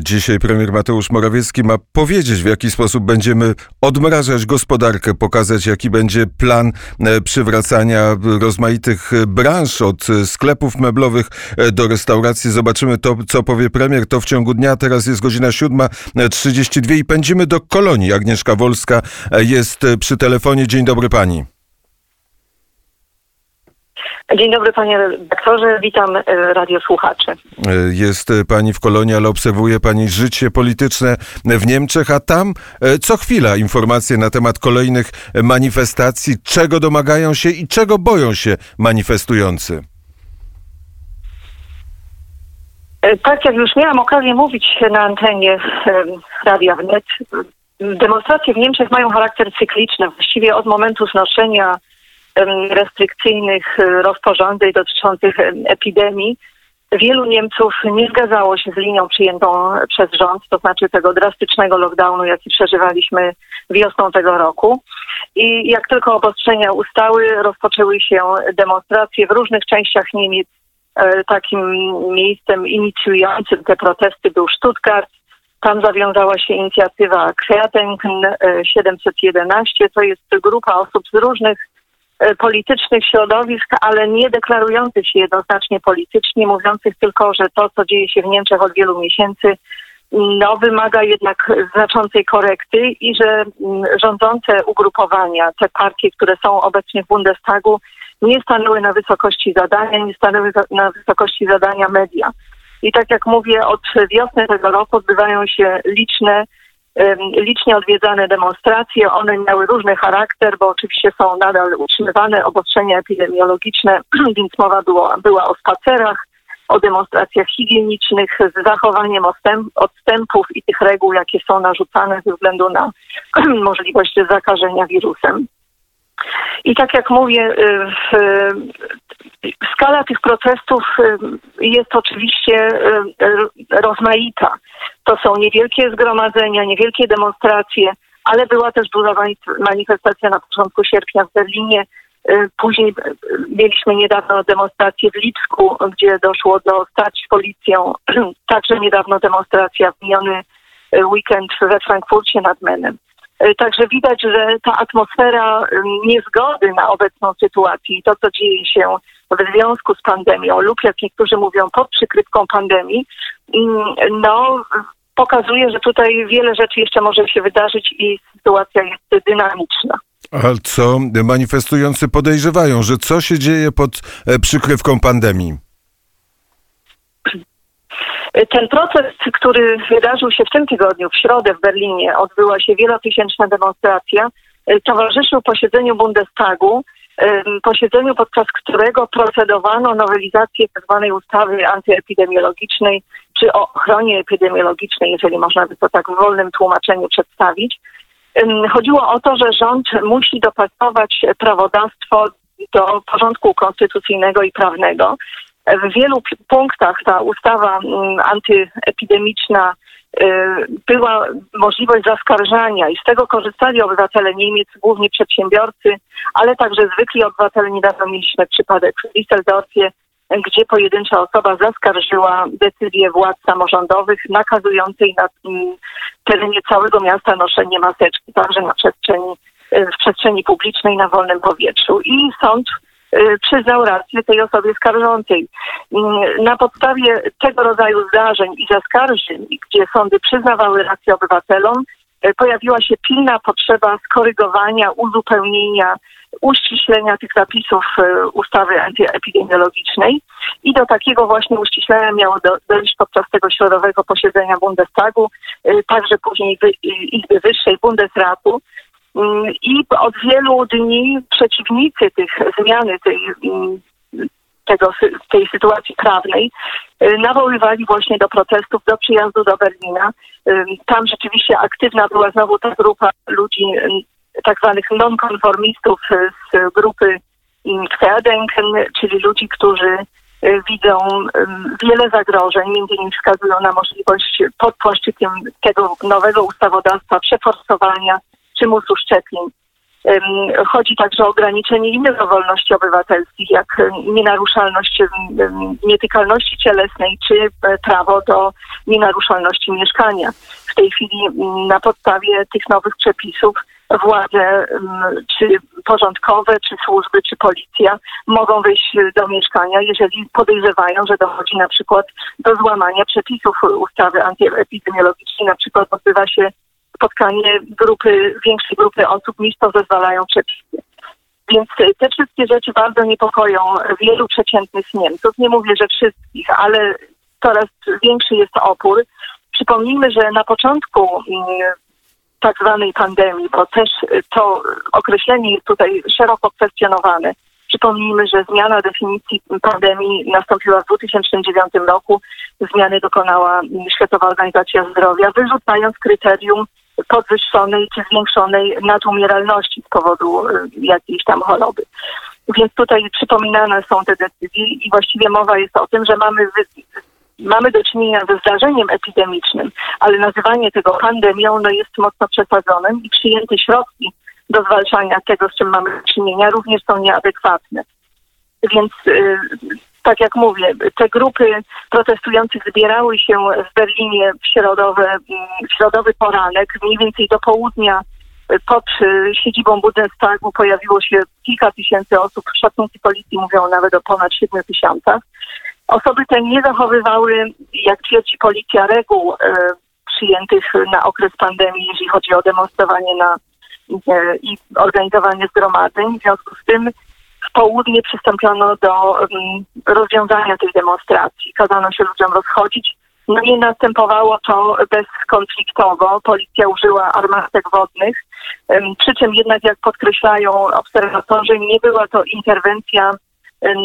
Dzisiaj premier Mateusz Morawiecki ma powiedzieć, w jaki sposób będziemy odmrażać gospodarkę, pokazać, jaki będzie plan e, przywracania rozmaitych branż, od sklepów meblowych e, do restauracji. Zobaczymy to, co powie premier. To w ciągu dnia. Teraz jest godzina 7.32 i pędzimy do Kolonii. Agnieszka Wolska e, jest przy telefonie. Dzień dobry pani. Dzień dobry panie redaktorze, witam e, radiosłuchaczy. E, jest pani w Kolonii, ale obserwuje pani życie polityczne w Niemczech, a tam e, co chwila informacje na temat kolejnych manifestacji, czego domagają się i czego boją się manifestujący. Tak jak już miałam okazję mówić na antenie Radia Wnet, demonstracje w Niemczech mają charakter cykliczny. Właściwie od momentu znoszenia restrykcyjnych e, rozporządzeń dotyczących epidemii, wielu Niemców nie zgadzało się z linią przyjętą przez rząd, to znaczy tego drastycznego lockdownu, jaki przeżywaliśmy wiosną tego roku. I jak tylko obostrzenia ustały, rozpoczęły się demonstracje w różnych częściach Niemiec. E, takim miejscem inicjującym te protesty był Stuttgart. Tam zawiązała się inicjatywa Kreatenken 711. To jest grupa osób z różnych E, politycznych środowisk, ale nie deklarujących się jednoznacznie politycznie, mówiących tylko, że to, co dzieje się w Niemczech od wielu miesięcy, no, wymaga jednak znaczącej korekty i że mm, rządzące ugrupowania, te partie, które są obecnie w Bundestagu, nie stanęły na wysokości zadania, nie stanęły na wysokości zadania media. I tak jak mówię, od wiosny tego roku odbywają się liczne licznie odwiedzane demonstracje. One miały różny charakter, bo oczywiście są nadal utrzymywane obostrzenia epidemiologiczne, więc mowa była o spacerach, o demonstracjach higienicznych z zachowaniem odstępów i tych reguł, jakie są narzucane ze względu na możliwość zakażenia wirusem. I tak jak mówię, y, skala tych protestów y, jest oczywiście y, rozmaita. To są niewielkie zgromadzenia, niewielkie demonstracje, ale była też duża manifestacja na początku sierpnia w Berlinie. Później mieliśmy niedawno demonstrację w Lipsku, gdzie doszło do starć z policją. Także niedawno demonstracja w miniony weekend we Frankfurcie nad Menem. Także widać, że ta atmosfera niezgody na obecną sytuację i to, co dzieje się w związku z pandemią lub jak niektórzy mówią pod przykrywką pandemii, no pokazuje, że tutaj wiele rzeczy jeszcze może się wydarzyć i sytuacja jest dynamiczna. A co manifestujący podejrzewają, że co się dzieje pod e, przykrywką pandemii? Ten proces, który wydarzył się w tym tygodniu, w środę w Berlinie, odbyła się wielotysięczna demonstracja, e, towarzyszył posiedzeniu Bundestagu, posiedzeniu, podczas którego procedowano nowelizację tzw. Tak ustawy antyepidemiologicznej, czy o ochronie epidemiologicznej, jeżeli można by to tak w wolnym tłumaczeniu przedstawić. Chodziło o to, że rząd musi dopasować prawodawstwo do porządku konstytucyjnego i prawnego. W wielu punktach ta ustawa mm, antyepidemiczna była możliwość zaskarżania i z tego korzystali obywatele Niemiec, głównie przedsiębiorcy, ale także zwykli obywatele. Niedawno mieliśmy przypadek w Düsseldorfie, gdzie pojedyncza osoba zaskarżyła decyzję władz samorządowych nakazującej na mm, terenie całego miasta noszenie maseczki, także na przestrzeni, y, w przestrzeni publicznej na wolnym powietrzu. I sąd Y, przyznał rację tej osobie skarżącej. Mm, na podstawie tego rodzaju zdarzeń i zaskarżeń, gdzie sądy przyznawały rację obywatelom, y, pojawiła się pilna potrzeba skorygowania, uzupełnienia, uściślenia tych zapisów y, ustawy antyepidemiologicznej i do takiego właśnie uściślenia miało dojść podczas tego środowego posiedzenia Bundestagu, także później Izby Wyższej Bundesratu, I od wielu dni przeciwnicy tych zmiany tej, mm, tego, tej sytuacji prawnej y, nawoływali właśnie do protestów, do przyjazdu do Berlina. Y, tam rzeczywiście aktywna była znowu ta grupa ludzi, y, tak zwanych nonkonformistów z grupy Querdenken, czyli ludzi, którzy widzą wiele zagrożeń, między innymi wskazują na możliwość pod płaszczykiem tego nowego ustawodawstwa przeforsowania przymusu szczepień. Chodzi także o ograniczenie innych wolności obywatelskich, jak nienaruszalność nietykalności cielesnej czy e, prawo do nienaruszalności mieszkania. W tej chwili na podstawie tych nowych przepisów władze czy porządkowe, czy służby, czy policja mogą wejść do mieszkania, jeżeli podejrzewają, że dochodzi na przykład do złamania przepisów ustawy antyepidemiologicznej, na przykład odbywa się spotkanie grupy, większej grupy osób niż to zezwalają przepisy. Więc te wszystkie rzeczy bardzo niepokoją wielu przeciętnych Niemców. Nie mówię, że wszystkich, ale coraz większy jest opór. Przypomnijmy, że na początku mm, tak zwanej pandemii, bo też to określenie jest tutaj szeroko kwestionowane. Przypomnijmy, że zmiana definicji pandemii nastąpiła w 2009 roku. Zmiany dokonała Światowa Organizacja Zdrowia, wyrzucając kryterium podwyższonej czy zwiększonej nadumieralności z powodu y, jakiejś tam choroby. Więc tutaj przypominane są te decyzje i właściwie mowa jest o tym, że mamy, mamy do czynienia ze zdarzeniem epidemicznym, ale nazywanie tego pandemią no, jest mocno przesadzone i przyjęte środki do zwalczania tego, z czym mamy do czynienia, również są nieadekwatne. Więc y, tak jak mówię, te grupy protestujących zbierały się w Berlinie w, środowe, mm, w środowy poranek, mniej więcej do południa pod y, siedzibą Bundestagu pojawiło się kilka tysięcy osób. Szacunki policji mówią nawet o ponad 7 tysiącach. Osoby te nie zachowywały, jak twierdzi policja, reguł e, przyjętych na okres pandemii, jeśli chodzi o demonstrowanie na, e, i organizowanie zgromadzeń. W związku z tym w południe przystąpiono do um, rozwiązania tej demonstracji. Kazano się ludziom rozchodzić. No nie następowało to bezkonfliktowo. Policja użyła armatek wodnych. Przy czym jednak, jak podkreślają obserwatorzy, nie była to interwencja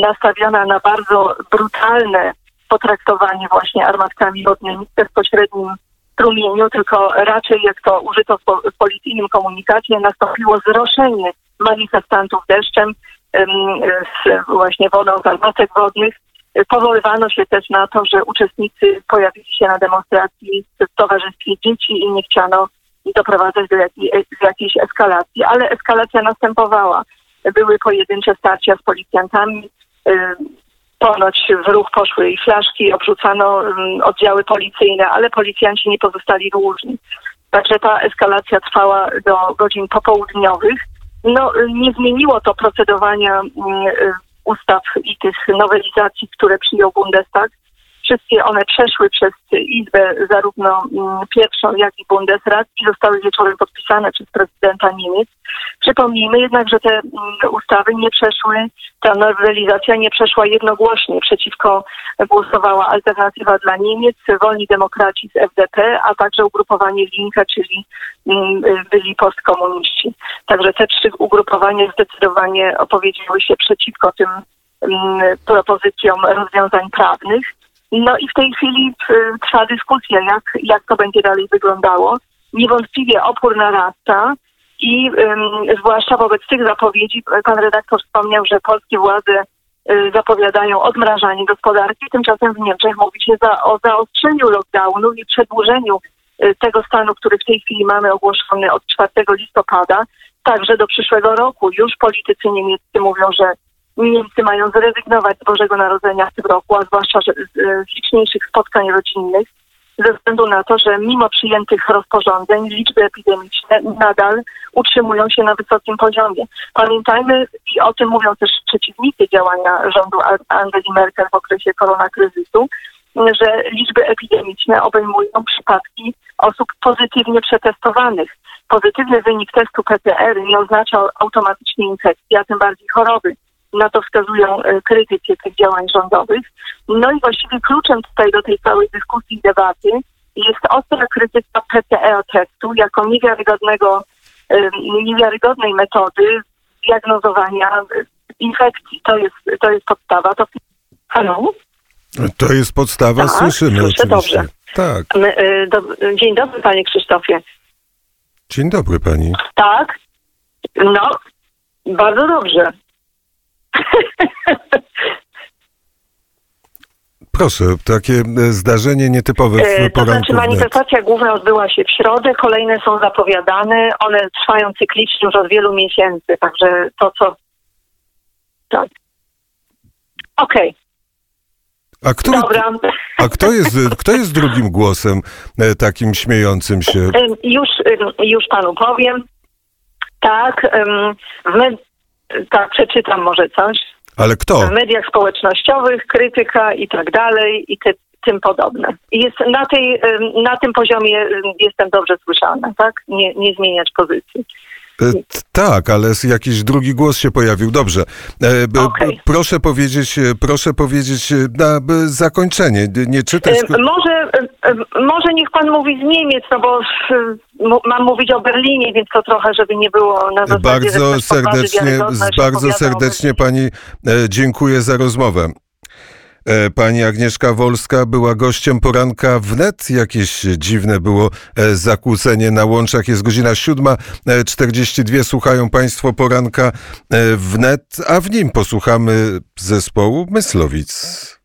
nastawiona na bardzo brutalne potraktowanie właśnie armatkami wodnymi w bezpośrednim strumieniu, tylko raczej, jak to użyto w policyjnym komunikacie, nastąpiło zroszenie manifestantów deszczem, z właśnie wodą z armatek wodnych. Powoływano się też na to, że uczestnicy pojawili się na demonstracji w towarzystwie dzieci i nie chciano doprowadzać do jakiej, jakiejś eskalacji, ale eskalacja następowała. Były pojedyncze starcia z policjantami, ponoć w ruch poszły i flaszki, obrzucano oddziały policyjne, ale policjanci nie pozostali dłużni. Także ta eskalacja trwała do godzin popołudniowych. No, nie zmieniło to procedowania mm, y, ustaw i tych nowelizacji, które przyjął Bundestag. Wszystkie one przeszły przez Izbę, zarówno mm, pierwszą, jak i Bundesrat i zostały wieczorem podpisane przez prezydenta Niemiec. Przypomnijmy jednak, że te mm, ustawy nie przeszły, ta nowelizacja nie przeszła jednogłośnie. Przeciwko głosowała Alternatywa dla Niemiec, Wolni Demokraci z FDP, a także ugrupowanie Linke, czyli mm, byli postkomuniści. Także te trzy ugrupowania zdecydowanie opowiedziały się przeciwko tym propozycjom rozwiązań prawnych. No i w tej chwili y, trwa dyskusja, jak, jak to będzie dalej wyglądało. Niewątpliwie opór narasta i zwłaszcza wobec tych zapowiedzi, pan redaktor wspomniał, że polskie władze y, zapowiadają odmrażanie gospodarki, tymczasem w Niemczech mówi się za, o zaostrzeniu lockdownu i przedłużeniu y, tego stanu, który w tej chwili mamy ogłoszony od 4 listopada, także do przyszłego roku. Już politycy niemieccy mówią, że Niemcy mają zrezygnować z Bożego Narodzenia w tym roku, a zwłaszcza z liczniejszych spotkań rodzinnych, ze względu na to, że mimo przyjętych rozporządzeń liczby epidemiczne nadal utrzymują się na wysokim poziomie. Pamiętajmy, i o tym mówią też przeciwnicy działania rządu Angeli Merkel w okresie koronakryzysu, że liczby epidemiczne obejmują przypadki osób pozytywnie przetestowanych. Pozytywny wynik testu PCR nie oznacza automatycznie infekcji, a tym bardziej choroby na to wskazują e, krytycy tych działań rządowych. No i właściwie kluczem tutaj do tej całej dyskusji i debaty jest ostra krytyka PCR testu jako niewiarygodnego, e, niewiarygodnej metody diagnozowania e, infekcji. To jest, to jest podstawa. To... Halo? To jest podstawa, tak, słyszymy słyszę, oczywiście. Dobrze. Tak. Dzień dobry, panie Krzysztofie. Dzień dobry pani. Tak. No, bardzo dobrze. Proszę, takie e, zdarzenie nietypowe w E, To znaczy manifestacja główna odbyła się w środę, kolejne są zapowiadane, one trwają cyklicznie już od wielu miesięcy, także to co... Tak. Okej, A, który, dobra. a kto, jest, kto jest drugim głosem e, takim śmiejącym się? Już, już panu powiem. Tak, w med- tak, przeczytam może coś. Ale kto? W mediach społecznościowych, krytyka i tak dalej i ty, tym podobne. Jest na, tej, na tym poziomie jestem dobrze słyszana, tak? Nie, nie zmieniać pozycji. E, Tak, ale jakiś drugi głos się pojawił. Dobrze. E, b- Proszę powiedzieć, e, proszę powiedzieć na zakończenie. Nie czytać. Może, może niech pan mówi z Niemiec, no bo mam mówić o Berlinie, więc to trochę, żeby nie było na zasadzie, Bardzo serdecznie, bardzo serdecznie pani dziękuję za rozmowę. E, Pani Agnieszka Wolska była gościem poranka wnet. Jakieś dziwne było e, zakłócenie na łączach. Jest godzina 7.42. Słuchają Państwo poranka e, wnet, a w nim posłuchamy zespołu Myslowic.